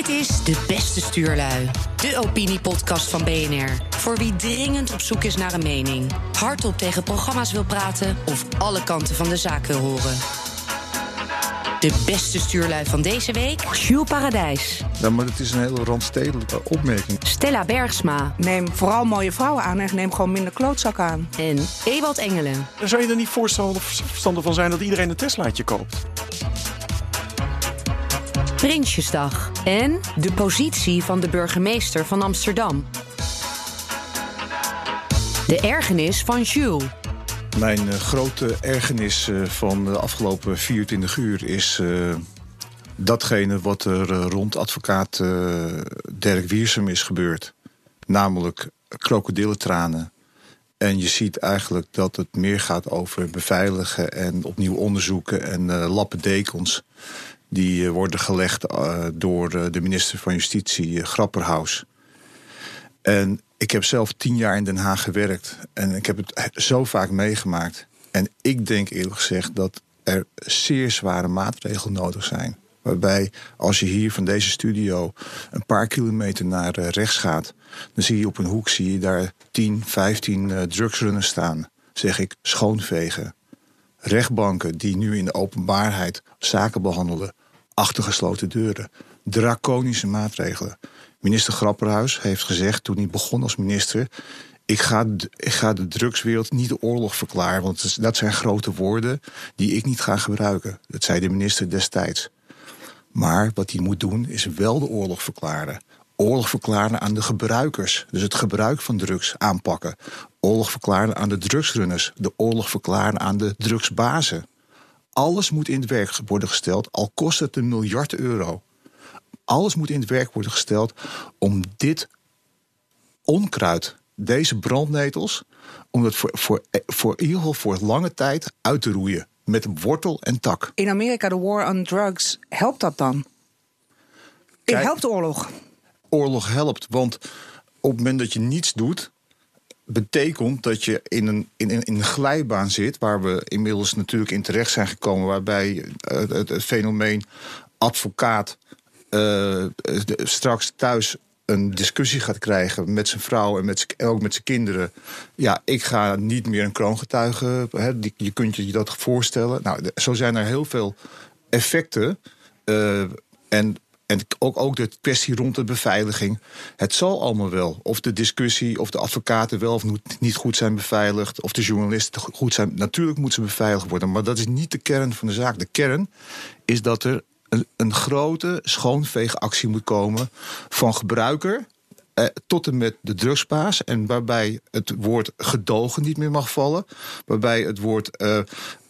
Dit is De Beste Stuurlui, de opiniepodcast van BNR. Voor wie dringend op zoek is naar een mening, hardop tegen programma's wil praten of alle kanten van de zaak wil horen. De beste stuurlui van deze week, Jules Paradijs. Ja, maar het is een hele randstedelijke opmerking. Stella Bergsma. Neem vooral mooie vrouwen aan en neem gewoon minder klootzak aan. En Ewald Engelen. Zou je er niet voorstander van zijn dat iedereen een Teslaatje koopt? Prinsjesdag. En de positie van de burgemeester van Amsterdam. De ergernis van Jules. Mijn uh, grote ergernis uh, van de afgelopen 24 uur is uh, datgene wat er rond advocaat Dirk Wiersum is gebeurd. Namelijk krokodillentranen. En je ziet eigenlijk dat het meer gaat over beveiligen en opnieuw onderzoeken en lappen dekens. Die worden gelegd door de minister van Justitie, Grapperhaus. En ik heb zelf tien jaar in Den Haag gewerkt. En ik heb het zo vaak meegemaakt. En ik denk eerlijk gezegd dat er zeer zware maatregelen nodig zijn. Waarbij als je hier van deze studio een paar kilometer naar rechts gaat, dan zie je op een hoek zie je daar 10, 15 uh, drugsrunners staan. Zeg ik schoonvegen. Rechtbanken die nu in de openbaarheid zaken behandelen, achter gesloten deuren. Draconische maatregelen. Minister Grapperhuis heeft gezegd toen hij begon als minister. Ik ga, ik ga de drugswereld niet de oorlog verklaren, want dat zijn grote woorden die ik niet ga gebruiken. Dat zei de minister destijds. Maar wat hij moet doen is wel de oorlog verklaren. Oorlog verklaren aan de gebruikers, dus het gebruik van drugs aanpakken. Oorlog verklaren aan de drugsrunners, de oorlog verklaren aan de drugsbazen. Alles moet in het werk worden gesteld, al kost het een miljard euro. Alles moet in het werk worden gesteld om dit onkruid, deze brandnetels, om dat voor, voor, voor in ieder geval voor lange tijd uit te roeien. Met wortel en tak. In Amerika, de war on drugs, helpt dat dan? Kijk, helpt de oorlog? Oorlog helpt, want op het moment dat je niets doet, betekent dat je in een, in, in een glijbaan zit, waar we inmiddels natuurlijk in terecht zijn gekomen, waarbij het, het, fenomeen advocaat uh, straks thuis een discussie gaat krijgen met zijn vrouw en met ook met zijn kinderen. Ja, ik ga niet meer een kroongetuige. Hè, je kunt je dat voorstellen. Nou, zo zijn er heel veel effecten. Uh, en en ook, ook de kwestie rond de beveiliging. Het zal allemaal wel. Of de discussie, of de advocaten wel of niet goed zijn beveiligd. Of de journalisten goed zijn. Natuurlijk moeten ze beveiligd worden. Maar dat is niet de kern van de zaak. De kern is dat er een, een grote schoonveegactie moet komen van gebruiker eh, tot en met de drugsbaas. En waarbij het woord gedogen niet meer mag vallen. Waarbij het woord uh,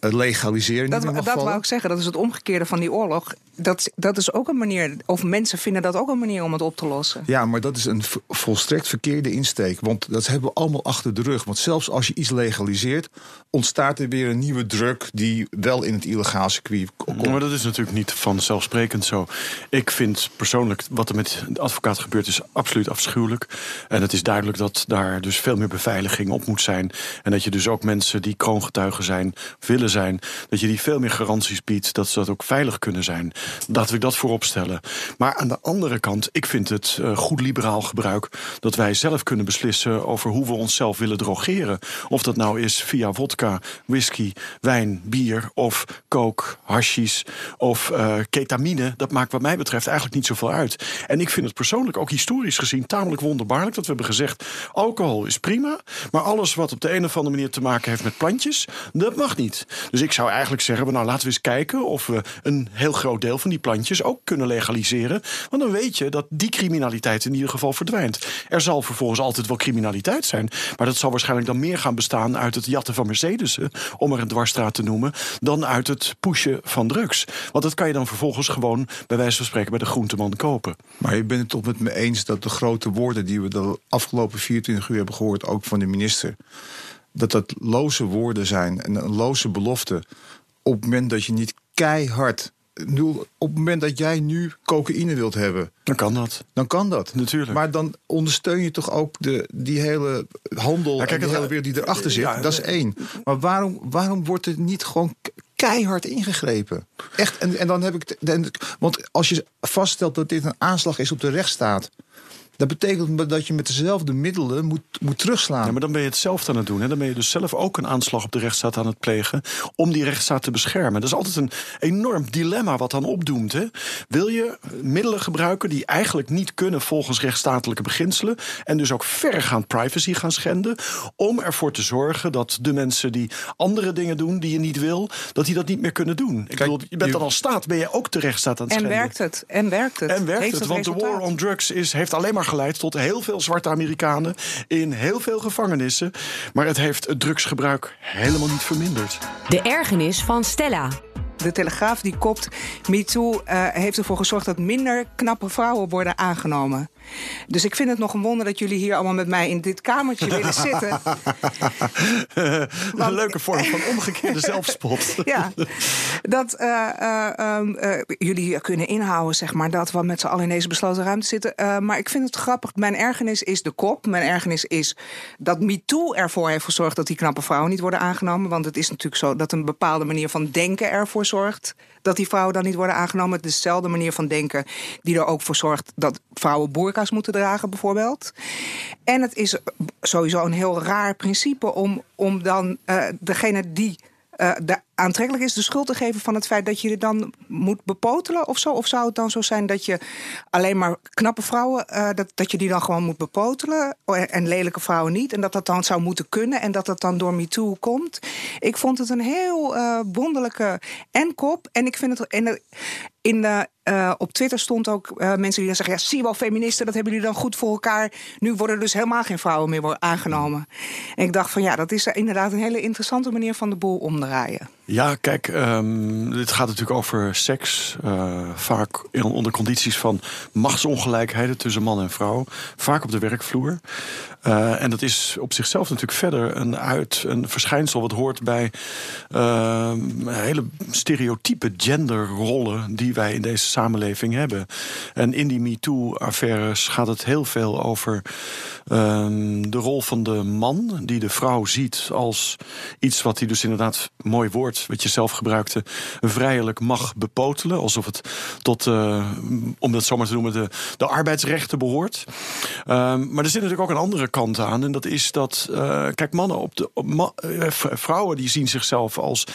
legaliseren dat, dat vallen. Wou ik zeggen. Dat is het omgekeerde van die oorlog. Dat, dat is ook een manier, of mensen vinden dat ook een manier om het op te lossen. Ja, maar dat is een volstrekt verkeerde insteek. Want dat hebben we allemaal achter de rug. Want zelfs als je iets legaliseert, ontstaat er weer een nieuwe drug die wel in het illegaal circuit komt. Maar dat is natuurlijk niet vanzelfsprekend zo. Ik vind persoonlijk wat er met de advocaat gebeurt, is absoluut afschuwelijk. En het is duidelijk dat daar dus veel meer beveiliging op moet zijn. En dat je dus ook mensen die kroongetuigen zijn, willen zijn, dat je die veel meer garanties biedt dat ze dat ook veilig kunnen zijn. Laten we dat voorop stellen. Maar aan de andere kant, ik vind het uh, goed liberaal gebruik dat wij zelf kunnen beslissen over hoe we onszelf willen drogeren. Of dat nou is via vodka, whisky, wijn, bier of coke, hashis of uh, ketamine. Dat maakt wat mij betreft eigenlijk niet zoveel uit. En ik vind het persoonlijk ook historisch gezien tamelijk wonderbaarlijk dat we hebben gezegd: alcohol is prima, maar alles wat op de een of andere manier te maken heeft met plantjes, dat mag niet. Dus ik zou eigenlijk zeggen: nou laten we eens kijken of we een heel groot deel van die plantjes ook kunnen legaliseren. Want dan weet je dat die criminaliteit in ieder geval verdwijnt. Er zal vervolgens altijd wel criminaliteit zijn. Maar dat zal waarschijnlijk dan meer gaan bestaan uit het jatten van Mercedes'en, om er een dwarsstraat te noemen, dan uit het pushen van drugs. Want dat kan je dan vervolgens gewoon, bij wijze van spreken, bij de groenteman kopen. Maar je bent het toch met me eens dat de grote woorden die we de afgelopen 24 uur hebben gehoord, ook van de minister, dat dat loze woorden zijn en een loze belofte. Op het moment dat je niet keihard op het moment dat jij nu cocaïne wilt hebben. Dan kan dat. Dan kan dat. Natuurlijk. Maar dan ondersteun je toch ook de, die hele handel ja, kijk, en die hele wereld die erachter zit. Ja, dat is één. Maar waarom, waarom wordt er niet gewoon keihard ingegrepen. Echt. En, en dan heb ik. Want als je vaststelt dat dit een aanslag is op de rechtsstaat. Dat betekent dat je met dezelfde middelen moet, moet terugslaan. Ja, maar dan ben je het zelf aan het doen. Hè? Dan ben je dus zelf ook een aanslag op de rechtsstaat aan het plegen. om die rechtsstaat te beschermen. Dat is altijd een enorm dilemma wat dan opdoemt. Hè? Wil je middelen gebruiken die eigenlijk niet kunnen volgens rechtsstatelijke beginselen. en dus ook verregaand privacy gaan schenden. om ervoor te zorgen dat de mensen die andere dingen doen die je niet wil. dat die dat niet meer kunnen doen. Ik bedoel, je bent dan als staat, ben je ook de rechtsstaat aan het en schenden. Werkt het, en werkt het. En werkt het, want de war on drugs is, heeft alleen maar geleid tot heel veel zwarte Amerikanen in heel veel gevangenissen. Maar het heeft het drugsgebruik helemaal niet verminderd. De ergernis van Stella. De Telegraaf die kopt MeToo uh, heeft ervoor gezorgd dat minder knappe vrouwen worden aangenomen. Dus ik vind het nog een wonder dat jullie hier allemaal met mij in dit kamertje willen zitten. een leuke vorm van omgekeerde zelfspot. ja, dat uh, uh, jullie kunnen inhouden, zeg maar, dat we met z'n allen in deze besloten ruimte zitten. maar ik vind het grappig. Mijn ergernis is de kop. Mijn ergernis is dat MeToo ervoor heeft gezorgd dat die knappe vrouwen niet worden aangenomen. Want het is natuurlijk zo dat een bepaalde manier van denken ervoor zorgt dat die vrouwen dan niet worden aangenomen. Het is dezelfde manier van denken die er ook voor zorgt dat vrouwen moeten dragen, bijvoorbeeld. En het is sowieso een heel raar principe om, om dan uh, degene die uh, de aantrekkelijk is de schuld te geven van het feit dat je er dan moet bepotelen of zo? Of zou het dan zo zijn dat je alleen maar knappe vrouwen, uh, dat, dat je die dan gewoon moet bepotelen en lelijke vrouwen niet? En dat dat dan zou moeten kunnen en dat dat dan door MeToo komt? Ik vond het een heel uh, wonderlijke enkop. En ik vind het. En in de, op Twitter stond ook mensen die dan zeggen: ja, zie wel, feministen, dat hebben jullie dan goed voor elkaar. Nu worden dus helemaal geen vrouwen meer aangenomen. En ik dacht van ja, dat is inderdaad een hele interessante manier van de boel omdraaien. Ja, kijk, um, dit gaat natuurlijk over seks. Uh, vaak onder condities van machtsongelijkheden tussen man en vrouw. Vaak op de werkvloer. Uh, en dat is op zichzelf natuurlijk verder een, uit, een verschijnsel wat hoort bij uh, hele stereotype genderrollen die wij in deze samenleving hebben. En in die MeToo-affaires gaat het heel veel over ehm, de rol van de man, die de vrouw ziet als iets wat hij dus inderdaad, mooi woord, wat je zelf gebruikte, vrijelijk mag bepotelen. Alsof het tot, uh, om dat zo maar te noemen, de, de arbeidsrechten behoort. Um, maar er zit natuurlijk ook een andere kant aan. En dat is dat, uh, kijk, mannen op de. Op ma uh, vrouwen die zien zichzelf als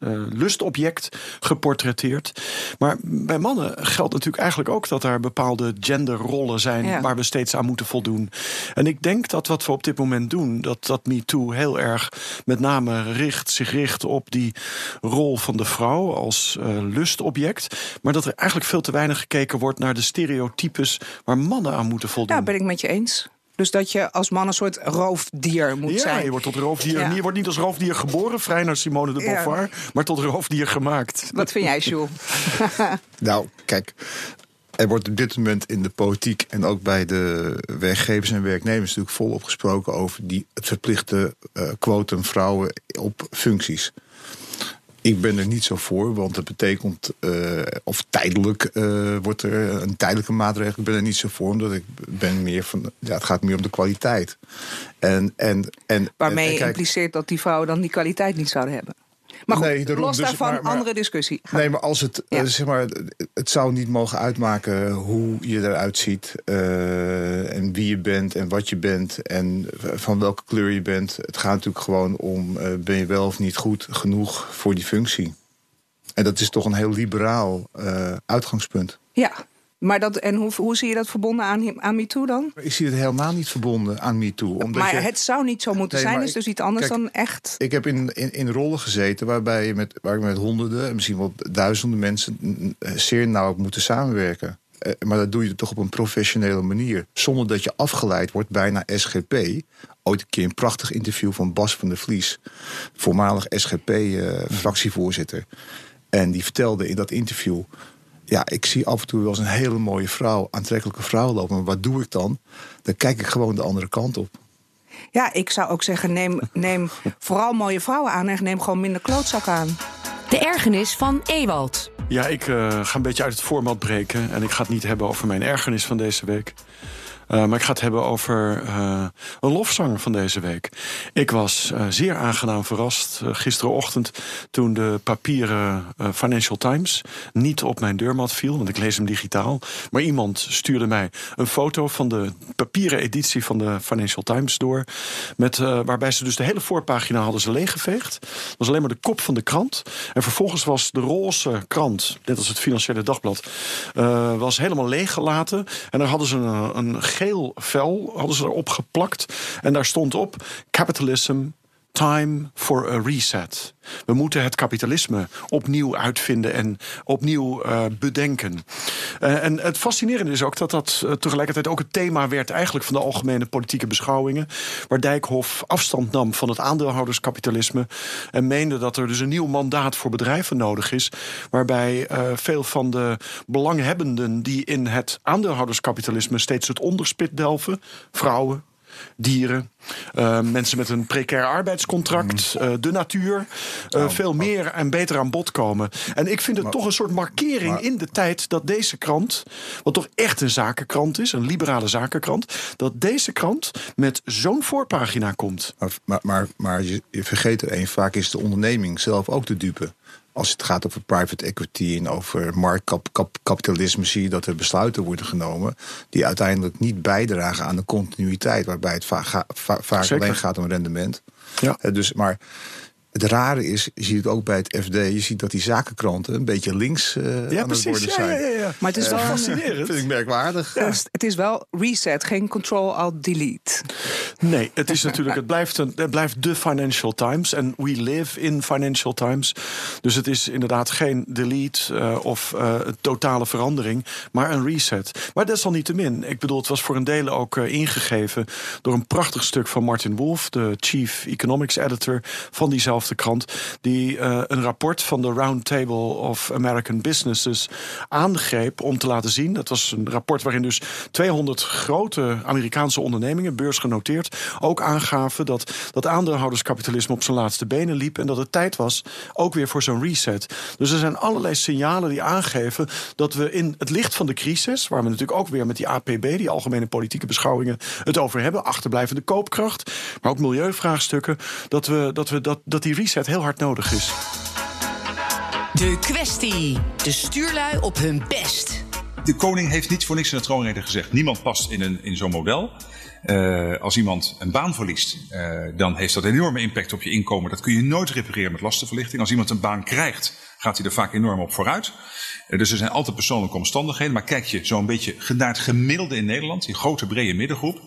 uh, lustobject geportretteerd. Maar bij mannen geldt natuurlijk eigenlijk ook dat er bepaalde genderrollen zijn ja. waar we steeds aan moeten voldoen. En ik denk dat wat we op dit moment doen, dat dat MeToo heel erg met name richt, zich richt op die rol van de vrouw als lustobject. Maar dat er eigenlijk veel te weinig gekeken wordt naar de stereotypes waar mannen aan moeten voldoen. Ja, ben ik met je eens. Dus dat je als man een soort roofdier moet ja, zijn. Ja, je wordt tot roofdier. Ja. Je wordt niet als roofdier geboren, vrij naar Simone de Beauvoir, ja. maar tot roofdier gemaakt. Wat vind jij, Jules? nou, kijk. Er wordt op dit moment in de politiek en ook bij de werkgevers en werknemers natuurlijk volop gesproken over die, het verplichte uh, quotum vrouwen op functies. Ik ben er niet zo voor, want het betekent, uh, of tijdelijk uh, wordt er een tijdelijke maatregel. Ik ben er niet zo voor, omdat ik ben meer van, ja, het gaat meer om de kwaliteit. En, en, en, Waarmee en, kijk, impliceert dat die vrouwen dan die kwaliteit niet zouden hebben. Maar goed, nee, daarom, los dus, daarvan, maar, maar, andere discussie. Nee, maar als het, Ja. uh, zeg maar, het zou niet mogen uitmaken hoe je eruit ziet. uh, en wie je bent en wat je bent en van welke kleur je bent. Het gaat natuurlijk gewoon om, uh, ben je wel of niet goed genoeg voor die functie. En dat is toch een heel liberaal uh, uitgangspunt. Ja, maar dat, en hoe, hoe zie je dat verbonden aan, aan MeToo dan? Ik zie het helemaal niet verbonden aan MeToo. Omdat maar je, het zou niet zo moeten Nee, zijn, is dus iets anders kijk, dan echt. Ik heb in, in, in rollen gezeten waarbij je met, waar ik met honderden, en misschien wel duizenden mensen zeer nauw moeten samenwerken. Eh, maar dat doe je toch op een professionele manier. Zonder dat je afgeleid wordt bijna SGP. Ooit een keer een prachtig interview van Bas van der Vlies, voormalig SGP-fractievoorzitter. en die vertelde in dat interview. Ja, ik zie af en toe wel eens een hele mooie vrouw, aantrekkelijke vrouw lopen. Maar wat doe ik dan? Dan kijk ik gewoon de andere kant op. Ja, ik zou ook zeggen, neem, neem vooral mooie vrouwen aan en neem gewoon minder klootzak aan. De ergernis van Ewald. Ja, ik uh, ga een beetje uit het format breken. En ik ga het niet hebben over mijn ergernis van deze week. Uh, maar ik ga het hebben over uh, een lofzang van deze week. Ik was uh, zeer aangenaam verrast gisterenochtend toen de papieren Financial Times niet op mijn deurmat viel, want ik lees hem digitaal. Maar iemand stuurde mij een foto van de papieren editie van de Financial Times door. Met, waarbij ze dus de hele voorpagina hadden ze leeggeveegd. Dat was alleen maar de kop van de krant. En vervolgens was de roze krant, net als het Financiële Dagblad, was helemaal leeggelaten. En daar hadden ze een, een geel vel hadden ze erop geplakt. En daar stond op: Capitalism Time for a reset. We moeten het kapitalisme opnieuw uitvinden en opnieuw uh, bedenken. Uh, en het fascinerende is ook dat dat uh, tegelijkertijd ook het thema werd eigenlijk van de algemene politieke beschouwingen. Waar Dijkhoff afstand nam van het aandeelhouderskapitalisme. En meende dat er dus een nieuw mandaat voor bedrijven nodig is. Waarbij veel van de belanghebbenden die in het aandeelhouderskapitalisme steeds het onderspit delven. Vrouwen, dieren, uh, mensen met een precair arbeidscontract, uh, de natuur, uh, oh, veel oh. meer en beter aan bod komen. En ik vind het maar, toch een soort markering maar, in de tijd dat deze krant, wat toch echt een zakenkrant is, een liberale zakenkrant, dat deze krant met zo'n voorpagina komt. Maar, maar, maar je, je vergeet er één, vaak is de onderneming zelf ook de dupe als het gaat over private equity en over marktkapitalisme, zie je dat er besluiten worden genomen die uiteindelijk niet bijdragen aan de continuïteit, waarbij het vaak, vaak alleen gaat om rendement. Ja. Dus, maar het rare is, je ziet het ook bij het FD, je ziet dat die zakenkranten een beetje links uh, ja, aan het worden zijn. Ja, ja, ja. Maar het is wel uh, fascinerend. vind ik merkwaardig. Ja. Het is wel reset, geen control alt delete. Nee, het is natuurlijk, het blijft, een, het blijft de Financial Times en we live in Financial Times. Dus het is inderdaad geen delete uh, of totale verandering, maar een reset. Maar desalniettemin, ik bedoel, het was voor een deel ook ingegeven door een prachtig stuk van Martin Wolf, de Chief Economics Editor van diezelfde de krant, die uh, een rapport van de Round Table of American Businesses aangreep om te laten zien. Dat was een rapport waarin dus 200 grote Amerikaanse ondernemingen, beursgenoteerd, ook aangaven dat dat aandeelhouderskapitalisme op zijn laatste benen liep en dat het tijd was ook weer voor zo'n reset. Dus er zijn allerlei signalen die aangeven dat we in het licht van de crisis, waar we natuurlijk ook weer met die APB, die algemene politieke beschouwingen, het over hebben, achterblijvende koopkracht, maar ook milieuvraagstukken, dat we dat, we, dat, dat die die reset heel hard nodig is. De kwestie. De stuurlui op hun best. De koning heeft niet voor niks in de troonrede gezegd. Niemand past in, een, in zo'n model. Uh, als iemand een baan verliest, uh, dan heeft dat een enorme impact op je inkomen. Dat kun je nooit repareren met lastenverlichting. Als iemand een baan krijgt, gaat hij er vaak enorm op vooruit. Uh, dus er zijn altijd persoonlijke omstandigheden. Maar kijk je zo'n beetje naar het gemiddelde in Nederland, die grote brede middengroep,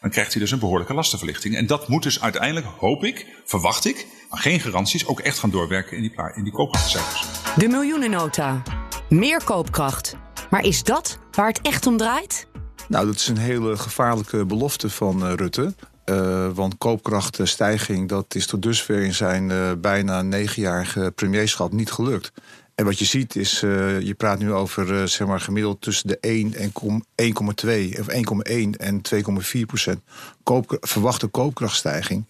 dan krijgt hij dus een behoorlijke lastenverlichting. En dat moet dus uiteindelijk, hoop ik, verwacht ik, maar geen garanties, ook echt gaan doorwerken in die, in die koopkrachtcijfers. De miljoenennota. Meer koopkracht. Maar is dat waar het echt om draait? Nou, dat is een hele gevaarlijke belofte van uh, Rutte. Uh, want koopkrachtstijging, dat is tot dusver in zijn uh, bijna negenjarige premierschap niet gelukt. En wat je ziet is, uh, je praat nu over uh, zeg maar gemiddeld tussen de 1 en 1,2 of 1,1 en 2,4 procent verwachte koopkrachtstijging.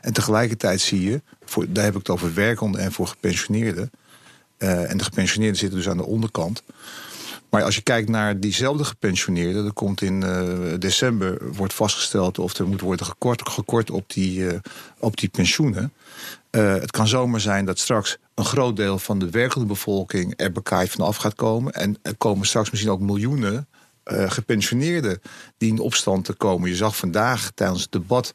En tegelijkertijd zie je, voor, daar heb ik het over werkenden en voor gepensioneerden. Uh, en de gepensioneerden zitten dus aan de onderkant. Maar als je kijkt naar diezelfde gepensioneerden, er komt in december wordt vastgesteld of er moet worden gekort, gekort op, die, op die pensioenen. Het kan zomaar zijn dat straks een groot deel van de werkende bevolking er bekaaid vanaf gaat komen. En er komen straks misschien ook miljoenen uh, gepensioneerden die in opstand te komen. Je zag vandaag tijdens het debat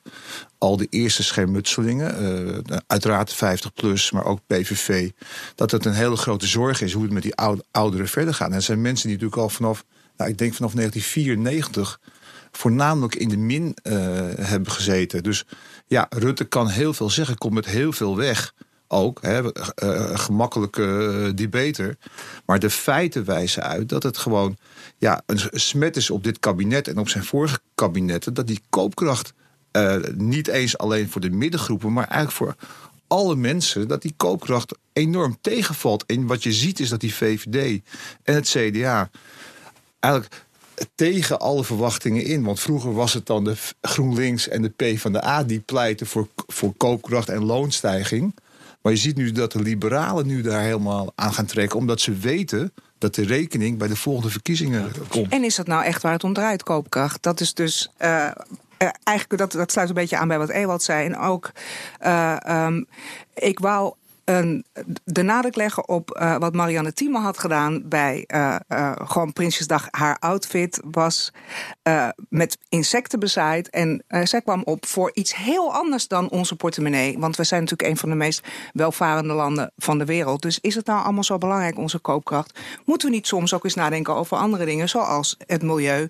al de eerste schermutselingen. Uh, uiteraard 50 plus, maar ook PVV. Dat het een hele grote zorg is hoe het met die ouderen verder gaat. En er zijn mensen die natuurlijk al vanaf, nou, ik denk vanaf 1994 voornamelijk in de min uh, hebben gezeten. Dus ja, Rutte kan heel veel zeggen, komt met heel veel weg. Ook, hè, uh, gemakkelijke uh, debater. Maar de feiten wijzen uit dat het gewoon ja, een smet is op dit kabinet en op zijn vorige kabinetten. Dat die koopkracht niet eens alleen voor de middengroepen, maar eigenlijk voor alle mensen, dat die koopkracht enorm tegenvalt. En wat je ziet is dat die VVD en het CDA eigenlijk tegen alle verwachtingen in. Want vroeger was het dan de GroenLinks en de P van de A die pleiten voor, voor koopkracht en loonstijging. Maar je ziet nu dat de liberalen nu daar helemaal aan gaan trekken, omdat ze weten dat de rekening bij de volgende verkiezingen komt. En is dat nou echt waar het om draait, koopkracht? Dat is dus. Uh, eigenlijk, dat, dat sluit een beetje aan bij wat Ewald zei. En ook, uh, um, ik wou een, de nadruk leggen op uh, wat Marianne Thieme had gedaan bij uh, uh, gewoon Prinsjesdag. Haar outfit was met insecten bezaaid. En zij kwam op voor iets heel anders dan onze portemonnee. Want we zijn natuurlijk een van de meest welvarende landen van de wereld. Dus is het nou allemaal zo belangrijk, onze koopkracht? Moeten we niet soms ook eens nadenken over andere dingen, zoals het milieu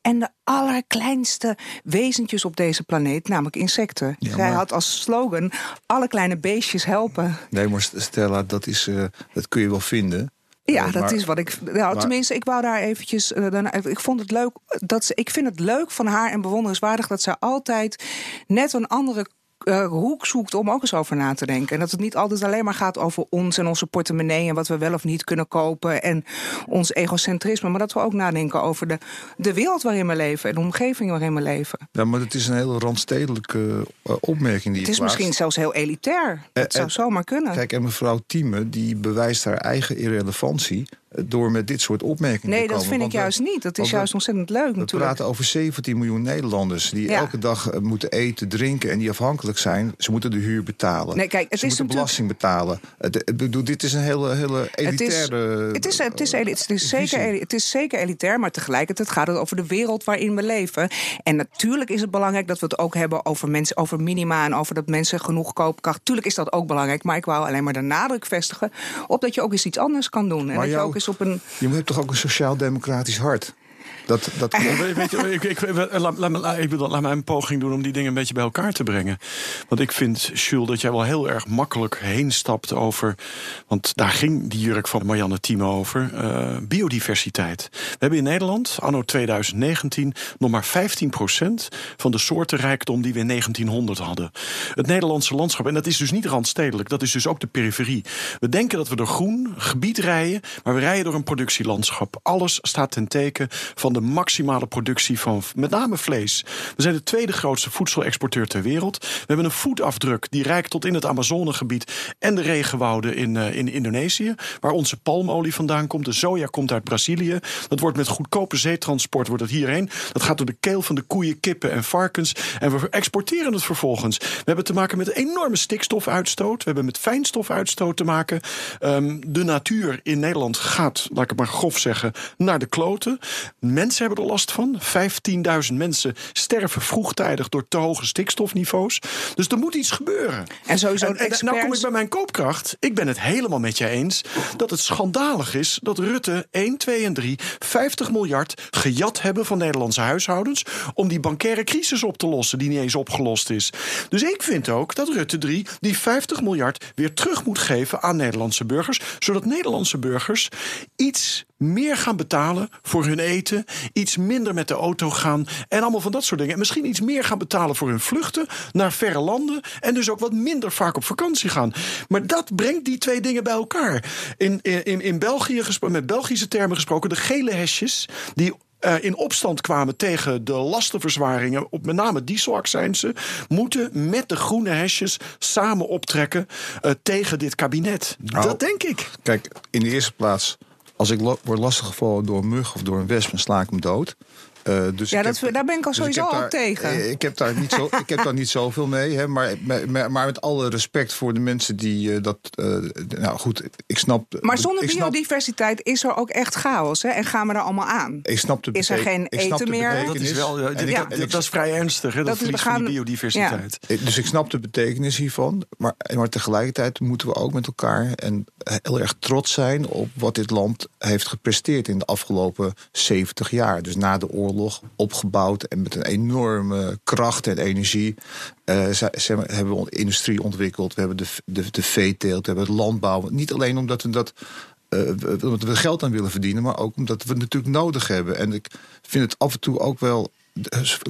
en de allerkleinste wezentjes op deze planeet, namelijk insecten. Ja, maar... Zij had als slogan: alle kleine beestjes helpen. Nee, maar Stella, dat, is, uh, dat kun je wel vinden. Ja, uh, dat maar, is wat ik. Nou, maar, tenminste, ik wou daar eventjes. Uh, ik vond het leuk. Dat ze, ik vind het leuk van haar en bewonderenswaardig dat ze altijd net een andere uh, hoek zoekt om ook eens over na te denken. En dat het niet altijd alleen maar gaat over ons en onze portemonnee en wat we wel of niet kunnen kopen en ons egocentrisme, maar dat we ook nadenken over de, de wereld waarin we leven en de omgeving waarin we leven. Ja, maar het is een hele randstedelijke uh, opmerking die Het is plaatst. misschien zelfs heel elitair. Het zou zomaar kunnen. Kijk, en mevrouw Thieme die bewijst haar eigen irrelevantie door met dit soort opmerkingen nee, te komen. dat vind ik juist niet. Dat is juist ontzettend leuk we natuurlijk. We praten over 17 miljoen Nederlanders... die ja. elke dag uh, moeten eten, drinken en die afhankelijk zijn. Ze moeten de huur betalen. Nee, kijk, het Ze is moeten belasting betalen. Bedoel, dit is een hele, hele elitaire... Het is, het is, het is, het is zeker, het is zeker elitair, maar tegelijkertijd gaat het over de wereld waarin we leven. En natuurlijk is het belangrijk dat we het ook hebben over, mensen, over minima... en over dat mensen genoeg koopkracht. Tuurlijk is dat ook belangrijk, maar ik wou alleen maar de nadruk vestigen... op dat je ook eens iets anders kan doen. En maar dat jou, je ook eens op. Je hebt toch ook een sociaal-democratisch hart? Dat, dat... Weet je, ik, ik, laat, laat, ik bedoel, laat mij een poging doen om die dingen een beetje bij elkaar te brengen. Want ik vind, Jules, dat jij wel heel erg makkelijk heen stapt over. Want daar ging die jurk van Marianne Thieme over. Uh, biodiversiteit. We hebben in Nederland, anno 2019, nog maar 15% van de soortenrijkdom die we in 1900 hadden. Het Nederlandse landschap, en dat is dus niet randstedelijk, dat is dus ook de periferie. We denken dat we door groen gebied rijden, maar we rijden door een productielandschap. Alles staat ten teken van de maximale productie van met name vlees. We zijn de tweede grootste voedselexporteur ter wereld. We hebben een voetafdruk die reikt tot in het Amazonegebied en de regenwouden in, uh, in Indonesië, waar onze palmolie vandaan komt. De soja komt uit Brazilië. Dat wordt met goedkope zeetransport wordt het hierheen. Dat gaat door de keel van de koeien, kippen en varkens. En we exporteren het vervolgens. We hebben te maken met enorme stikstofuitstoot. We hebben met fijnstofuitstoot te maken. Um, de natuur in Nederland gaat, laat ik het maar grof zeggen, naar de kloten. Mensen hebben er last van. 15.000 mensen sterven vroegtijdig door te hoge stikstofniveaus. Dus er moet iets gebeuren. En sowieso en, en, experts... nou kom ik bij mijn koopkracht. Ik ben het helemaal met je eens dat het schandalig is dat Rutte 1, 2 en 3 50 miljard gejat hebben van Nederlandse huishoudens om die bankaire crisis op te lossen die niet eens opgelost is. Dus ik vind ook dat Rutte 3 die 50 miljard weer terug moet geven aan Nederlandse burgers, zodat Nederlandse burgers iets meer gaan betalen voor hun eten, iets minder met de auto gaan en allemaal van dat soort dingen. En misschien iets meer gaan betalen voor hun vluchten naar verre landen en dus ook wat minder vaak op vakantie gaan. Maar dat brengt die twee dingen bij elkaar. In, in, in België, met Belgische termen gesproken, de gele hesjes die uh, in opstand kwamen tegen de lastenverzwaringen, op met name dieselaccijnsen, moeten met de groene hesjes samen optrekken uh, tegen dit kabinet. Nou, dat denk ik. Kijk, in de eerste plaats, als ik word lastiggevallen door een mug of door een wesp, dan sla ik hem dood. Uh, dus ja, ik dat, heb, daar ben ik al dus sowieso heb al daar, tegen. Ik heb daar niet, zo, ik heb daar niet zoveel mee. Hè, maar, maar, maar met alle respect voor de mensen die uh, dat. Uh, nou goed, ik snap. Maar zonder ik snap, biodiversiteit is er ook echt chaos. Hè? En gaan we er allemaal aan? Ik snap de is er geen eten meer? Dat is, wel, ja, ik, ja. dat is vrij ernstig, hè, dat, dat verlies gaan, van die biodiversiteit. Ja. Dus ik snap de betekenis hiervan. Maar, maar tegelijkertijd moeten we ook met elkaar en heel erg trots zijn op wat dit land heeft gepresteerd in de afgelopen 70 jaar. Dus na de oorlog opgebouwd en met een enorme kracht en energie. Uh, ze, ze hebben we industrie ontwikkeld. We hebben de, de, de veeteelt, we hebben het landbouw. Niet alleen omdat we dat. Uh, omdat we geld aan willen verdienen, maar ook omdat we het natuurlijk nodig hebben. En ik vind het af en toe ook wel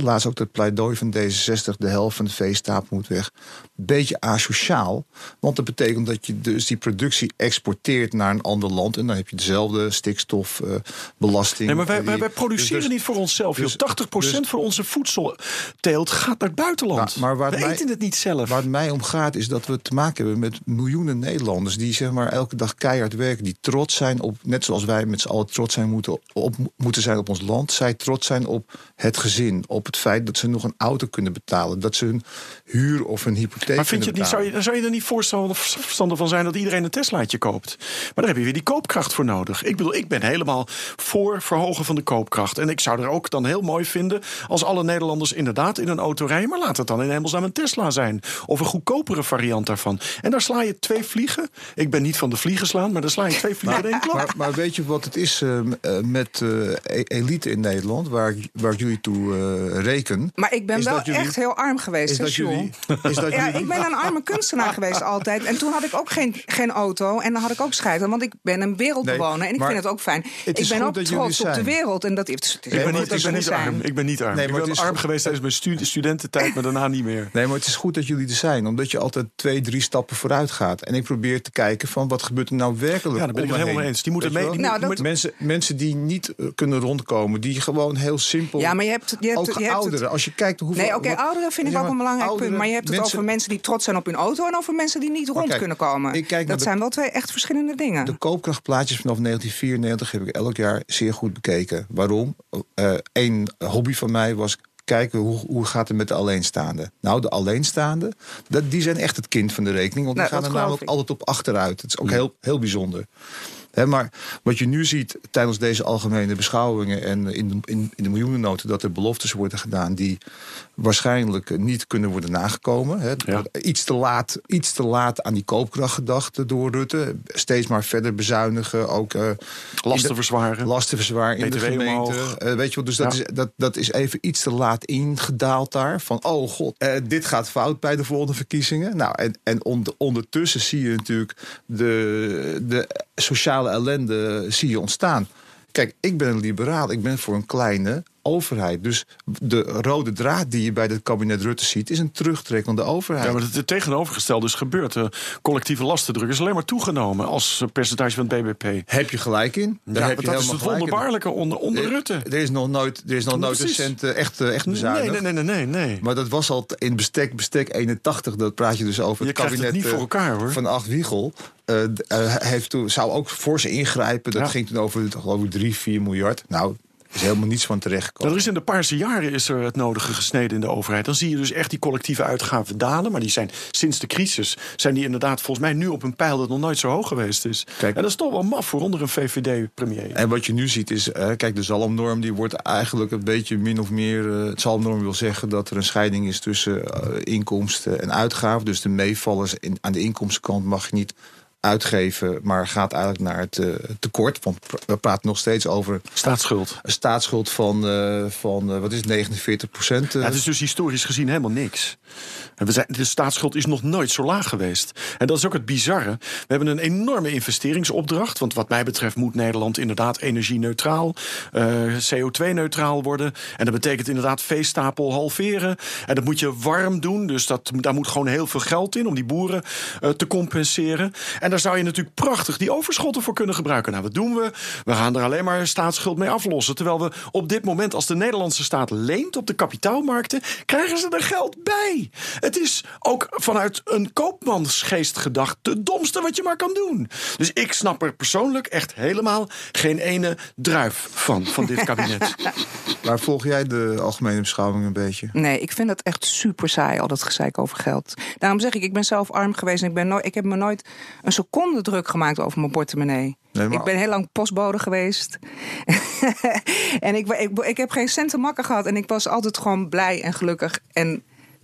laatst ook het pleidooi van D66, de helft van de veestapel moet weg. Beetje asociaal, want dat betekent dat je dus die productie exporteert naar een ander land en dan heb je dezelfde stikstofbelasting. Nee, maar wij, wij, Die- wij produceren dus- niet voor onszelf. dus- joh. 80% dus- van onze voedselteelt gaat naar het buitenland. Maar- maar waar we mij- eten het niet zelf. Waar het mij om gaat is dat we te maken hebben met miljoenen Nederlanders die zeg maar elke dag keihard werken, die trots zijn op, net zoals wij met z'n allen trots zijn moeten, op, moeten zijn op ons land, zij trots zijn op het gezin, op het feit dat ze nog een auto kunnen betalen, dat ze hun huur of hun hypotheek Maar vind je kunnen het niet, zou, je, zou je er niet voorstander van zijn dat iedereen een Teslaatje koopt? Maar daar heb je weer die koopkracht voor nodig. Ik bedoel, ik ben helemaal voor verhogen van de koopkracht. En ik zou er ook dan heel mooi vinden als alle Nederlanders inderdaad in een auto rijden. Maar laat het dan in hemelsnaam een Tesla zijn. Of een goedkopere variant daarvan. En daar sla je twee vliegen. Ik ben niet van de vliegen slaan, maar daar sla je twee vliegen in één klap. Maar, maar weet je wat het is eh, eh, met e- elite in Nederland, waar, waar jullie toe eh, reken? Maar ik ben Is wel dat jullie- echt heel arm geweest, Is dat jullie? Is dat Ja, jullie? ik ben een arme kunstenaar geweest altijd. En toen had ik ook geen, geen auto. En dan had ik ook scheid aan, want ik ben een wereldbewoner. en ik vind het ook fijn. het Ik ben ook dat trots op de wereld. En dat is, Ik ben niet, dat ik ben niet zijn. arm. Ik ben niet arm. Nee, ik maar ben het is arm goed- geweest tijdens mijn stu- studententijd, maar daarna niet meer. Nee, maar het is goed dat jullie er zijn, omdat je altijd twee, drie stappen vooruit gaat. En ik probeer te kijken van wat gebeurt er nou werkelijk Ja, daar ben ik het helemaal eens. Die moeten mee-? Nou, dat- mensen, mensen die niet eh, kunnen rondkomen, die gewoon heel simpel. Ja, maar je hebt, je hebt, ook je hebt het- ouderen. Als je kijkt hoeveel. Nee, oké, wat- ouderen vind ik ook een belangrijk ouderen, punt. Maar je hebt het mensen- over mensen die trots zijn op hun auto... en over mensen die niet rond kijk, kunnen komen. ik kijk naar dat de- zijn wel twee echt verschillende dingen. De koopkrachtplaatjes vanaf 1994 heb ik elk jaar zeer goed bekeken. Waarom? Eén hobby van mij was kijken hoe, hoe gaat het met de alleenstaande. Nou, de alleenstaande, dat, die zijn echt het kind van de rekening. Want Nou, die gaan dat er namelijk ik. altijd op achteruit. Het is ook heel, heel bijzonder. Maar wat je nu ziet tijdens deze algemene beschouwingen en in de, in, in de dat er beloftes worden gedaan die waarschijnlijk niet kunnen worden nagekomen. Hè. Ja. Iets, te laat, iets te laat aan die koopkracht gedacht door Rutte. Steeds maar verder bezuinigen. Ook, eh, Lasten verzwaren. Lasten verzwaren in de gemeente. Eh, weet je wel, dus dat, Ja. is, dat, dat is even iets te laat ingedaald daar. Van, oh god, eh, dit gaat fout bij de volgende verkiezingen. Nou, en, en onder- ondertussen zie je natuurlijk de, de sociale ellende zie je ontstaan. Kijk, ik ben een liberaal. Ik ben voor een kleine overheid. Dus de rode draad die je bij het kabinet Rutte ziet... is een terugtrekkende overheid. Ja, maar het, het tegenovergestelde is gebeurd. De collectieve lastendruk is alleen maar toegenomen als percentage van het BBP. Heb je gelijk in? Daar Ja, heb maar je dat is het wonderbaarlijke onder, onder Er- Rutte. Er is nog nooit, er is nog nooit een Precies. cent eh, echt, eh, echt Nee, bezuinigd. nee, nee, nee, nee. nee. Maar dat was al in bestek, bestek 81. Dat praat je dus over Je het kabinet niet voor eh, elkaar, hoor. van Acht Wiegel. Eh, heeft toen, zou ook voor ze ingrijpen. Dat Ja. ging toen over ik 3, 4 miljard. Nou, is helemaal niets van terechtgekomen. Er is in de paarse jaren is er het nodige gesneden in de overheid. Dan zie je dus echt die collectieve uitgaven dalen. Maar die zijn sinds de crisis zijn die inderdaad volgens mij nu op een pijl dat nog nooit zo hoog geweest is. Kijk. en dat is toch wel maf voor onder een VVD-premier. En wat je nu ziet is, eh, kijk, de zalmnorm die wordt eigenlijk een beetje min of meer. eh, het zalmnorm wil zeggen dat er een scheiding is tussen eh, inkomsten en uitgaven. Dus de meevallers in, aan de inkomstenkant mag je niet uitgeven, maar gaat eigenlijk naar het eh, tekort. Want we praten nog steeds over Staatsschuld. een staatsschuld van, eh, van eh, wat is het, 49 procent. Ja, het is dus historisch gezien helemaal niks. En we zijn, de staatsschuld is nog nooit zo laag geweest. En dat is ook het bizarre. We hebben een enorme investeringsopdracht. Want wat mij betreft moet Nederland inderdaad energie-neutraal, eh, CO2-neutraal worden. En dat betekent inderdaad veestapel halveren. En dat moet je warm doen. Dus dat, daar moet gewoon heel veel geld in om die boeren eh, te compenseren. En daar zou je natuurlijk prachtig die overschotten voor kunnen gebruiken. Nou, wat doen we? We gaan er alleen maar staatsschuld mee aflossen. Terwijl we op dit moment, als de Nederlandse staat leent op de kapitaalmarkten, krijgen ze er geld bij. Het is ook vanuit een koopmansgeest gedacht de domste wat je maar kan doen. Dus ik snap er persoonlijk echt helemaal geen ene druif van, van dit kabinet. Maar volg jij de algemene beschouwing een beetje? Nee, ik vind dat echt super saai, al dat gezeik over geld. Daarom zeg ik, ik ben zelf arm geweest en ik, ben nooit, ik heb me nooit een seconde druk gemaakt over mijn portemonnee. Nee, maar- Ik ben heel lang postbode geweest. en ik, ik, ik heb geen cent te makken gehad. En ik was altijd gewoon blij en gelukkig en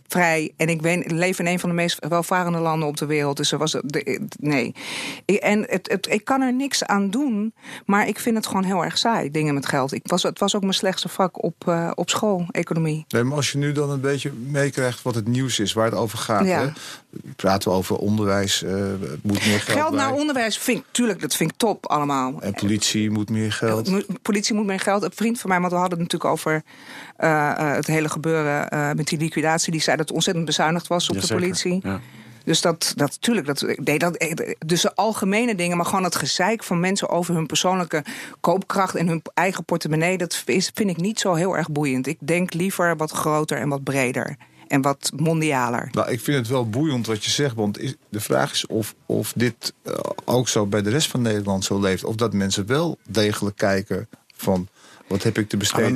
vrij. En ik ben, leef in een van de meest welvarende landen op de wereld. Dus er was. De, nee. Ik- En het, het, ik kan er niks aan doen. Maar ik vind het gewoon heel erg saai, dingen met geld. Ik was, het was ook mijn slechtste vak op, eh, op school, economie. Nee, maar als je nu dan een beetje meekrijgt wat het nieuws is, waar het over gaat. Ja. Hè? praten we over onderwijs, uh, moet meer geld Geld bij. naar onderwijs, vind tuurlijk, dat vind ik top allemaal. En politie moet meer geld. Politie moet meer geld. Een vriend van mij, want we hadden het natuurlijk over het hele gebeuren eh, met die liquidatie. Die zei dat het ontzettend bezuinigd was op de politie. ja. Dus dat, dat tuurlijk, dat, nee, dat, eh, dus de algemene dingen, maar gewoon het gezeik van mensen over hun persoonlijke koopkracht en hun eigen portemonnee, dat is, vind ik niet zo heel erg boeiend. Ik denk liever wat groter en wat breder en wat mondialer. Nou, ik vind het wel boeiend wat je zegt. Want is, de vraag is of, of dit eh, ook zo bij de rest van Nederland zo leeft. Of dat mensen wel degelijk kijken van wat heb ik te besteden.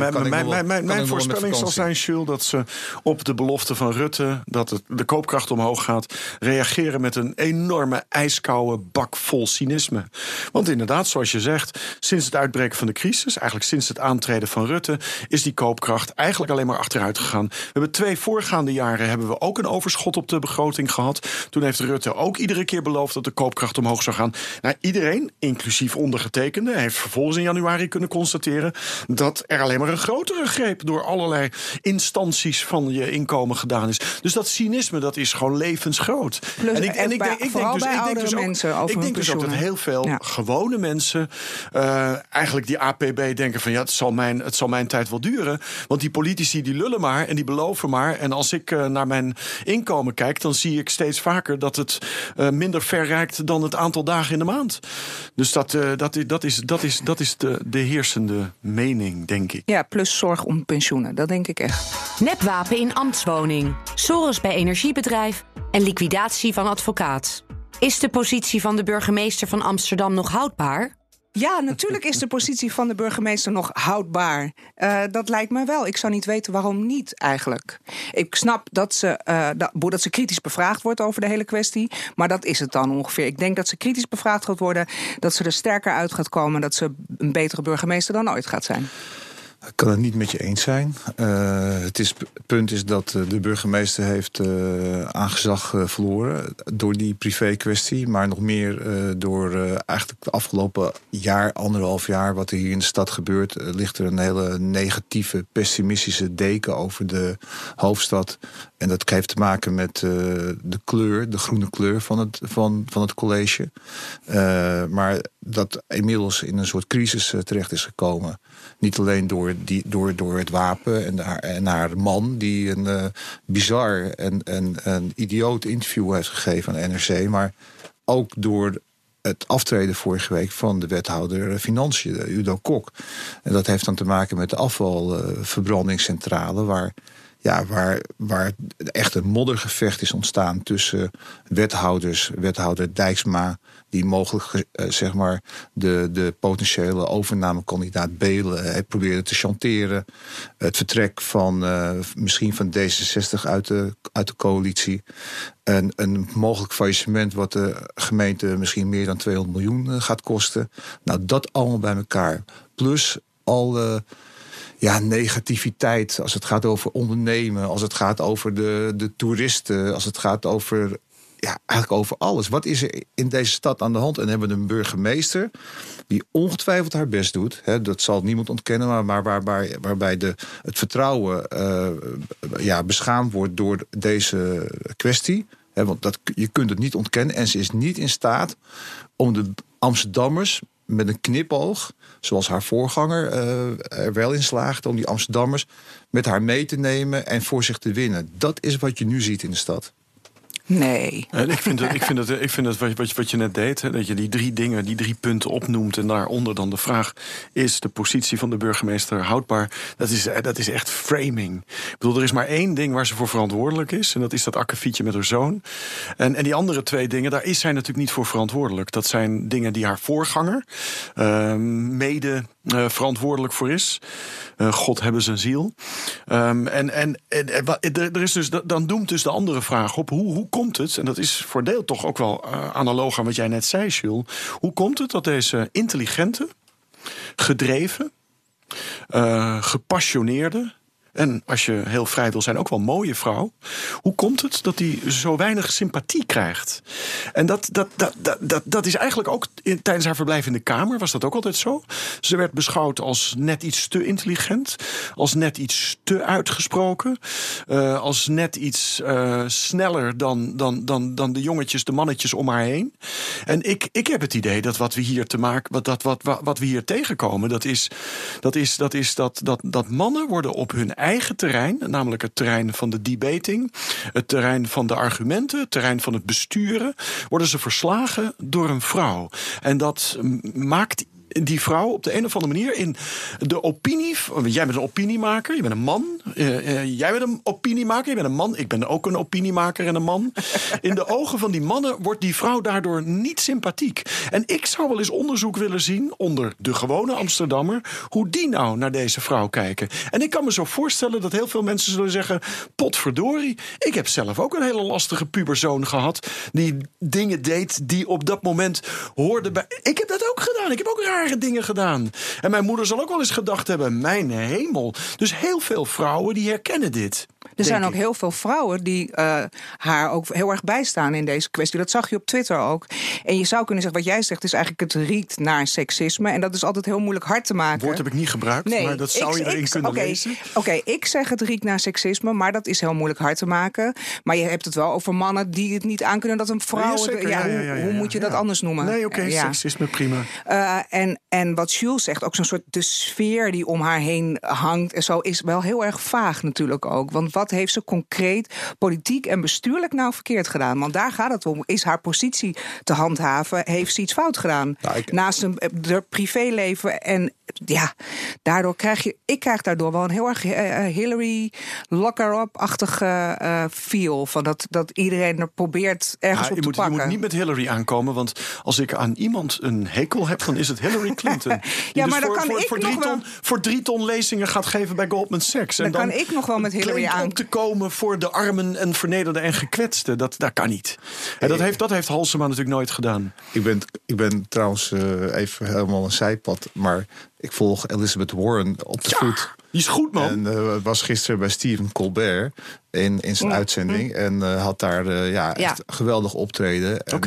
mijn voorspelling zal zijn, Jules, dat ze op de belofte van Rutte dat het, de koopkracht omhoog gaat, reageren met een enorme ijskoude bak vol cynisme. Want inderdaad, zoals je zegt, sinds het uitbreken van de crisis, eigenlijk sinds het aantreden van Rutte, is die koopkracht eigenlijk alleen maar achteruit gegaan. We hebben twee voorgaande jaren hebben we ook een overschot op de begroting gehad. Toen heeft Rutte ook iedere keer beloofd dat de koopkracht omhoog zou gaan. Nou, iedereen, inclusief ondergetekende, heeft vervolgens in januari kunnen constateren dat er alleen maar een grotere greep door allerlei instanties van je inkomen gedaan is. Dus dat cynisme, dat is gewoon levensgroot. Plus, en bij- vooral bij oudere ook, mensen over ik denk dus ook dat pensioenen. heel veel Ja. gewone mensen eh, eigenlijk die APB denken van ja, het zal, mijn, het zal mijn tijd wel duren. Want die politici die lullen maar en die beloven maar. En als ik eh, naar mijn inkomen kijk, dan zie ik steeds vaker dat het eh, minder ver reikt dan het aantal dagen in de maand. Dus dat, dat, is- dat is, dat is, dat is de, de heersende mening, denk ik. Ja, plus zorg om pensioenen, dat denk ik echt. Nepwapen in ambtswoning, Soros bij energiebedrijf en liquidatie van advocaat. Is de positie van de burgemeester van Amsterdam nog houdbaar? Ja, natuurlijk is de positie van de burgemeester nog houdbaar. Eh, dat lijkt me wel. Ik zou niet weten waarom niet eigenlijk. Ik snap dat ze, dat, dat ze kritisch bevraagd wordt over de hele kwestie. Maar dat is het dan ongeveer. Ik denk dat ze kritisch bevraagd gaat worden. Dat ze er sterker uit gaat komen. Dat ze een betere burgemeester dan ooit gaat zijn. Ik kan het niet met je eens zijn. Eh, het, is, punt is dat eh, de burgemeester heeft eh aan gezag eh, verloren door die privé-kwestie. Maar nog meer door eigenlijk de afgelopen jaar, anderhalf jaar, wat er hier in de stad gebeurt, ligt er een hele negatieve, pessimistische deken over de hoofdstad. En dat heeft te maken met de kleur, de groene kleur van het, van, van het college. Maar dat inmiddels in een soort crisis terecht is gekomen. Niet alleen door, die, door, door het wapen en haar, en man, die een eh, bizar en, en een idioot interview heeft gegeven aan NRC, maar ook door het aftreden vorige week van de wethouder eh, Financiën, de Udo Kok. En dat heeft dan te maken met de afvalverbrandingscentrale, waar, ja, waar, waar echt een moddergevecht is ontstaan tussen wethouders, wethouder Dijksma, die mogelijk eh, zeg maar de, de potentiële overnamekandidaat Belen heeft proberen te chanteren. Het vertrek van eh, misschien van D66 uit de, uit de coalitie. Een, een mogelijk faillissement wat de gemeente misschien meer dan 200 miljoen eh, gaat kosten. Nou, dat allemaal bij elkaar. Plus alle ja, negativiteit als het gaat over ondernemen, als het gaat over de, de toeristen, als het gaat over ja, eigenlijk over alles. Wat is er in deze stad aan de hand? En hebben we een burgemeester die ongetwijfeld haar best doet. Hè, dat zal niemand ontkennen, maar, maar waarbij, waarbij de, het vertrouwen eh, ja, beschaamd wordt door deze kwestie. Hè, want dat, je kunt het niet ontkennen. En ze is niet in staat om de Amsterdammers met een knipoog, zoals haar voorganger eh, er wel in slaagde, om die Amsterdammers met haar mee te nemen en voor zich te winnen. Dat is wat je nu ziet in de stad. Nee. Ik vind het, ik vind het, ik vind het wat, wat, wat je net deed, dat je die drie dingen, die drie punten opnoemt. En daaronder dan de vraag: is de positie van de burgemeester houdbaar? Dat is, eh, dat is echt framing. Ik bedoel, er is maar één ding waar ze voor verantwoordelijk is. En dat is dat akkefietje met haar zoon. En, en die andere twee dingen, daar is zij natuurlijk niet voor verantwoordelijk. Dat zijn dingen die haar voorganger uh, mede uh, verantwoordelijk voor is. Uh, God hebben zijn ziel. Um, en, en, en, er is dus, dan doemt dus de andere vraag op: hoe, hoe komt het, en dat is voor deel toch ook wel uh, analoog aan wat jij net zei, Jules. Hoe komt het dat deze intelligente, gedreven, gepassioneerde, en als je heel vrij wil zijn, ook wel mooie vrouw. Hoe komt het dat hij zo weinig sympathie krijgt? En dat, dat, dat, dat, dat, is eigenlijk ook in, tijdens haar verblijf in de Kamer, was dat ook altijd zo. Ze werd beschouwd als net iets te intelligent, als net iets te uitgesproken, uh, als net iets uh, sneller dan, dan, dan, dan de jongetjes, de mannetjes om haar heen. En ik, ik heb het idee dat wat we hier te maken, wat, dat, wat, wat, wat we hier tegenkomen, dat is dat, is, dat, is dat, dat, dat mannen worden op hun eigen terrein, namelijk het terrein van de debating, het terrein van de argumenten, het terrein van het besturen, worden ze verslagen door een vrouw. En dat maakt die vrouw op de een of andere manier in de opinie. Jij bent een opiniemaker, je bent een man. Uh, uh, jij bent een opiniemaker, je bent een man. Ik ben ook een opiniemaker en een man. In de ogen van die mannen wordt die vrouw daardoor niet sympathiek. En ik zou wel eens onderzoek willen zien onder de gewone Amsterdammer. hoe die nou naar deze vrouw kijken. En ik kan me zo voorstellen dat heel veel mensen zullen zeggen: potverdorie, ik heb zelf ook een hele lastige puberzoon gehad. die dingen deed die op dat moment hoorden bij. Ik heb dat ook gedaan. Ik heb ook raar dingen gedaan. En mijn moeder zal ook wel eens gedacht hebben: mijn hemel. Dus heel veel vrouwen die herkennen dit. Er zijn ook heel veel vrouwen die uh, haar ook heel erg bijstaan in deze kwestie. Dat zag je op Twitter ook. En je zou kunnen zeggen, wat jij zegt, is eigenlijk het riet naar seksisme. En dat is altijd heel moeilijk hard te maken. woord heb ik niet gebruikt, nee, maar dat zou je erin ik, kunnen okay, lezen. Oké, ik zeg het riet naar seksisme, maar dat is heel moeilijk hard te maken. Maar je hebt het wel over mannen die het niet aankunnen dat een vrouw... Ja, ja, ja, hoe, hoe, moet je dat anders noemen? Nee, oké, okay, seksisme, prima. Uh, en, en wat Jules zegt, ook zo'n soort de sfeer die om haar heen hangt en zo, is wel heel erg vaag natuurlijk ook. Want wat heeft ze concreet politiek en bestuurlijk nou verkeerd gedaan? Want daar gaat het om. Is haar positie te handhaven? Heeft ze iets fout gedaan? Nou, Naast een, de privéleven en ja, daardoor krijg je, ik krijg daardoor wel een heel erg uh, Hillary locker-up-achtige uh, feel. Van dat, dat iedereen er probeert ergens ja, op te moet, pakken. Je moet niet met Hillary aankomen, want als ik aan iemand een hekel heb, dan is het Hillary Clinton. ja, dus maar dan voor, kan voor, ik voor, nog drie wel... ton, voor drie ton lezingen gaat geven bij Goldman Sachs. Dan, en dan kan ik nog wel met Hillary aan. Te komen voor de armen en vernederden en gekwetsten. Dat, dat kan niet. En dat, heeft, dat heeft Halsema natuurlijk nooit gedaan. Ik ben, ik ben trouwens uh, even helemaal een zijpad, maar ik volg Elizabeth Warren op de voet. Die is goed, man. En uh, was gisteren bij Stephen Colbert in, in zijn Mm, uitzending. En uh, had daar uh, ja, echt geweldig optreden. En,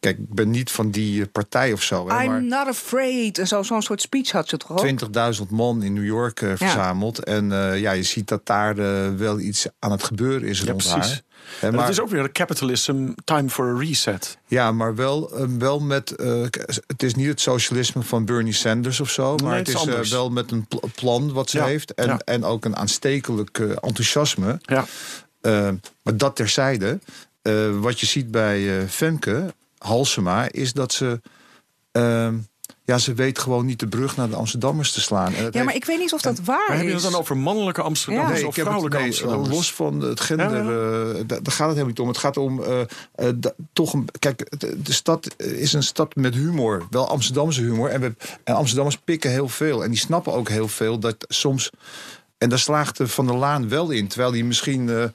kijk, ik ben niet van die partij of zo. Hè, I'm maar not afraid. En zo- zo'n soort speech had ze toch ook? 20.000 man in New York verzameld. En ja, je ziet dat daar wel iets aan het gebeuren is Ja, rond precies. haar. Maar het is ook weer capitalism, time for a reset. Ja, maar wel, uh, wel met. Uh, het is niet het socialisme van Bernie Sanders of zo. Maar Nee, het het is uh, anders. wel met een pl- plan wat ze Ja, heeft. En, ja. en ook een aanstekelijk uh, enthousiasme. Ja. Maar dat terzijde. Wat je ziet bij Femke Halsema is dat ze. Uh, ja, ze weet gewoon niet de brug naar de Amsterdammers te slaan. En dat Ja, maar ik weet niet of dat waar Maar heb je is. het dan over mannelijke Amsterdammers Ja. of ik heb het- vrouwelijke nee, Amsterdammers? Los van het gender, Ja, eh, da- daar gaat het helemaal niet om. Het gaat om eh, eh, toch een. Kijk, de, de stad is een stad met humor. Wel Amsterdamse humor. En, we, en Amsterdammers pikken heel veel. En die snappen ook heel veel dat soms. En daar slaagde Van der Laan wel in. Terwijl hij misschien eh, eh,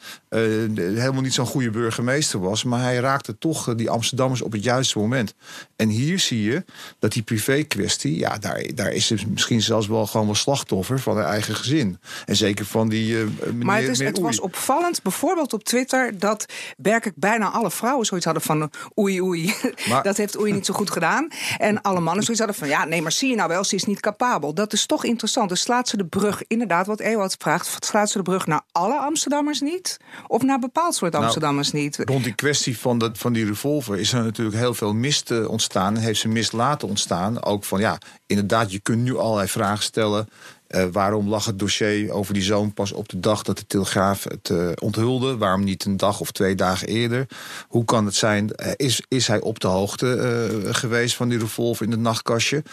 helemaal niet zo'n goede burgemeester was. Maar hij raakte toch eh, die Amsterdammers op het juiste moment. En hier zie je dat die privé-kwestie... ja, daar, daar is ze misschien zelfs wel gewoon wel slachtoffer van haar eigen gezin. En zeker van die meneer, Maar het, is, meneer het was opvallend, bijvoorbeeld op Twitter, dat werkelijk bijna alle vrouwen zoiets hadden van oei oei. Maar- dat heeft oei niet zo goed gedaan. En alle mannen zoiets hadden van ja, nee, maar zie je nou wel, ze is niet capabel. Dat is toch interessant. Dus slaat ze de brug, inderdaad, wat Ewout vraagt, slaat ze de brug naar alle Amsterdammers niet? Of naar bepaald soort Nou, Amsterdammers niet? Rond die kwestie van, dat, van die revolver is er natuurlijk heel veel mist eh, ontstaan. Heeft ze mist laten ontstaan. Ook van ja, inderdaad, je kunt nu allerlei vragen stellen. Eh, waarom lag het dossier over die zoon pas op de dag dat de Telegraaf het eh, onthulde? Waarom niet een dag of twee dagen eerder? Hoe kan het zijn? is, is hij op de hoogte geweest van die revolver in het nachtkastje?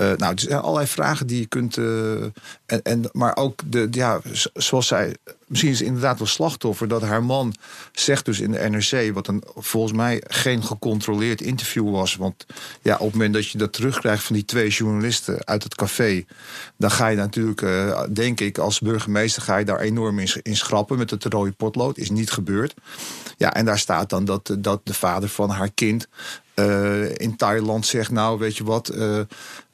Eh, nou, het zijn allerlei vragen die je kunt. eh, en, en, maar ook de, ja, zoals zij. Misschien is inderdaad wel slachtoffer dat haar man zegt dus in de NRC, wat een volgens mij geen gecontroleerd interview was. Want ja, op het moment dat je dat terugkrijgt van die twee journalisten uit het café, dan ga je natuurlijk, eh, denk ik, als burgemeester ga je daar enorm in, sch- in schrappen met het rode potlood. Is niet gebeurd. Ja, en daar staat dan dat, dat de vader van haar kind in Thailand zegt: Nou, weet je wat.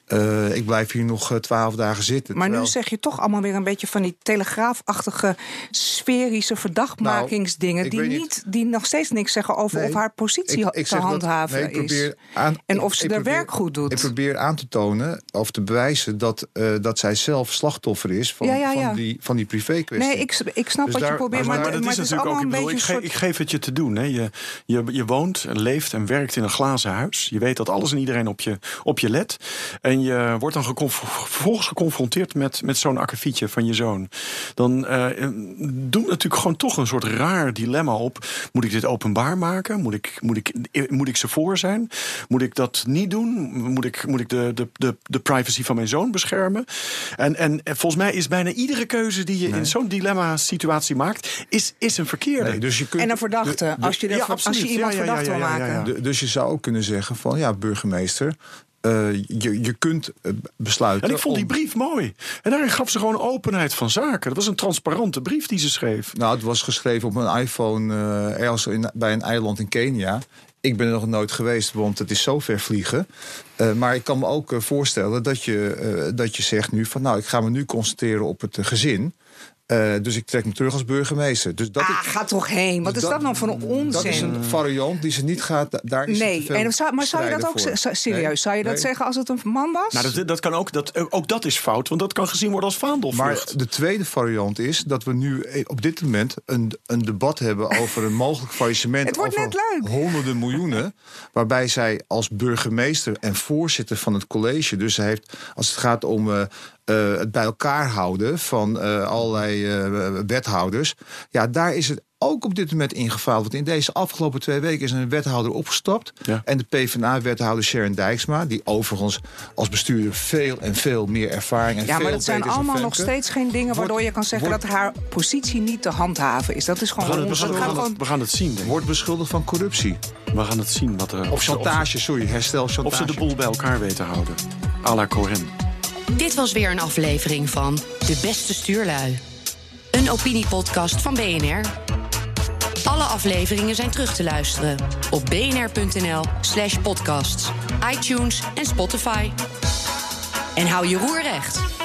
Eh, ik blijf hier nog eh, twaalf dagen zitten. Maar Terwijl- nu zeg je toch allemaal weer een beetje van die telegraafachtige sferische verdachtmakingsdingen. Nou, ik die, niet, niet. die nog steeds niks zeggen over Nee, of haar positie ik- ik te dat- handhaven nee, ik is. aan- En ik- of ze ik haar probeer- werk goed doet. Ik probeer aan te tonen of te bewijzen dat, eh, dat zij zelf slachtoffer is van, Ja, ja, ja. van die, van die privé-kwestie. Nee, ik, ik snap Dus wat je probeert, maar- maar, maar Maar dat is natuurlijk ook, allemaal ik een bedoel, ik, beetje ik soort... geef het je te doen. Hè. Je, je, je woont en leeft en werkt in een glazen huis. Je weet dat alles en iedereen op je, op je let. En je wordt dan geconf- vervolgens geconfronteerd met, met zo'n akkefietje van je zoon. Dan eh doet natuurlijk gewoon toch een soort raar dilemma op. Moet ik dit openbaar maken? Moet ik, moet ik, moet ik ze voor zijn? Moet ik dat niet doen? Moet ik, moet ik de, de, de, de privacy van mijn zoon beschermen? En, en, en volgens mij is bijna iedere keuze die je in zo'n dilemma-situatie maakt, is, is een verkeerde. Nee, dus je kunt, En een verdachte, de- de- als je, als absoluut. je iemand Ja, ja, ja, verdacht wil maken. dus je zou ook kunnen zeggen van ja, burgemeester, eh, je, je kunt eh, besluiten. En ik vond die om- brief mooi. En daarin gaf ze gewoon openheid van zaken. Dat was een transparante brief die ze schreef. Nou, het was geschreven op een iPhone eh, ergens in, bij een eiland in Kenia. Ik ben er nog nooit geweest, want het is zo ver vliegen. Maar ik kan me ook voorstellen dat je, dat je zegt nu van... nou, ik ga me nu concentreren op het gezin. Eh, dus ik trek me terug als burgemeester. Dus dat Ah, ik, ga toch heen. Wat is dat, nou voor een onzin? Dat is een variant die ze niet gaat... da- Daar is ze te Nee, veel en zou, maar zou je dat ook voor. serieus? Nee, zou je dat nee. zeggen als het een man was? Nou, dat, dat kan ook, dat, ook dat is fout, want dat kan gezien worden als Maar vaandelvlucht. de tweede variant is dat we nu eh, op dit moment een, een debat hebben over een mogelijk faillissement. Het wordt over net leuk. honderden miljoenen. Waarbij zij als burgemeester en voorzitter van het college, dus zij heeft, als het gaat om eh, eh, het bij elkaar houden van eh, allerlei eh, wethouders. Ja, daar is het ook op dit moment ingefaald. Want in deze afgelopen twee weken is een wethouder opgestapt. Ja. En de PvdA-wethouder Sharon Dijksma, die overigens als bestuurder veel en veel meer ervaring en ja, maar dat zijn allemaal nog steeds geen dingen waardoor je kan zeggen wordt- dat haar positie niet te handhaven is. Dat is we, gewoon gaan het, we, gaan, we het, we gaan het zien, denk ik. Wordt beschuldigd van corruptie. We gaan het zien. Wat, er Of chantage, sorry, herstel chantage. Of ze de boel bij elkaar weten houden. A la Cohen. Dit was weer een aflevering van De Beste Stuurlui. Een opiniepodcast van BNR. Alle afleveringen zijn terug te luisteren op bnr.nl slash podcasts, iTunes en Spotify. En hou je roer recht.